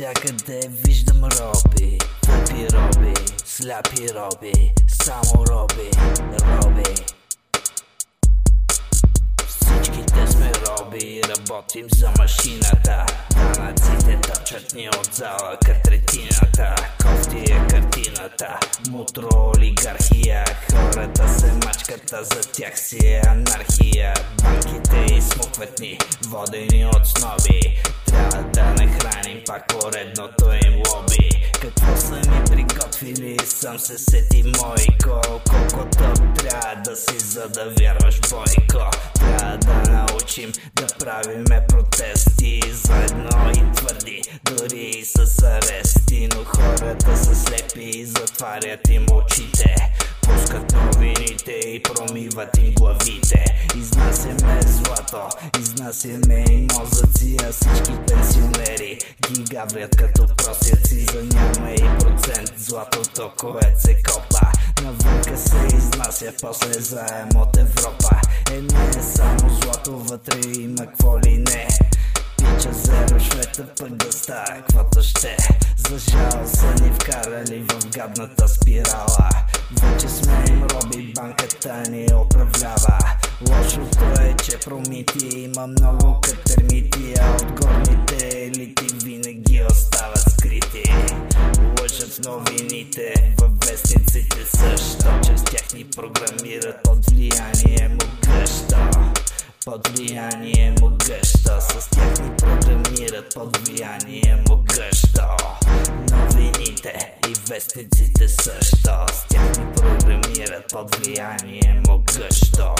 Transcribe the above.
Навсякъде виждам роби, тъпи роби, сляпи роби, само роби, роби. Всичките сме роби, работим за машината. Данъците точат ни от зала катретината. Кофти е картината, мутро олигархия. Хората се мачката, за тях си е анархия. Банките изсмукват ни, водени от сноби. Трябва да нахраним пак поредното им лоби. Какво са ми приготвили, съм се сети мойко. Колко тъп трябва да си, за да вярваш бойко. Трябва да научим да правиме протести Заедно и твърди, дори и с арести Но хората са слепи и затварят им очите Пускат новините и промиват им главите. Изнасяме злато, изнасяме и мозъци А всички пенсионери ги гаврят като просяци. За няма и процент златото, което се копа. Навънка се изнася, после заем от Европа. Е не е само злато, вътре има какво ли не. Пича зеро, швета пък да става каквото ще. За жал са ни вкарали в гадната спирала банката ни управлява. Лошото е, че промити има много катермити А от горните елити винаги остават скрити. Лъжат новините във вестниците също Чрез тях ни програмират под влияние му гъщо Под влияние му гъщо С тях ни програмират под влияние му гъщо Новините и вестниците също С тях ни програмират под влияние му гъщо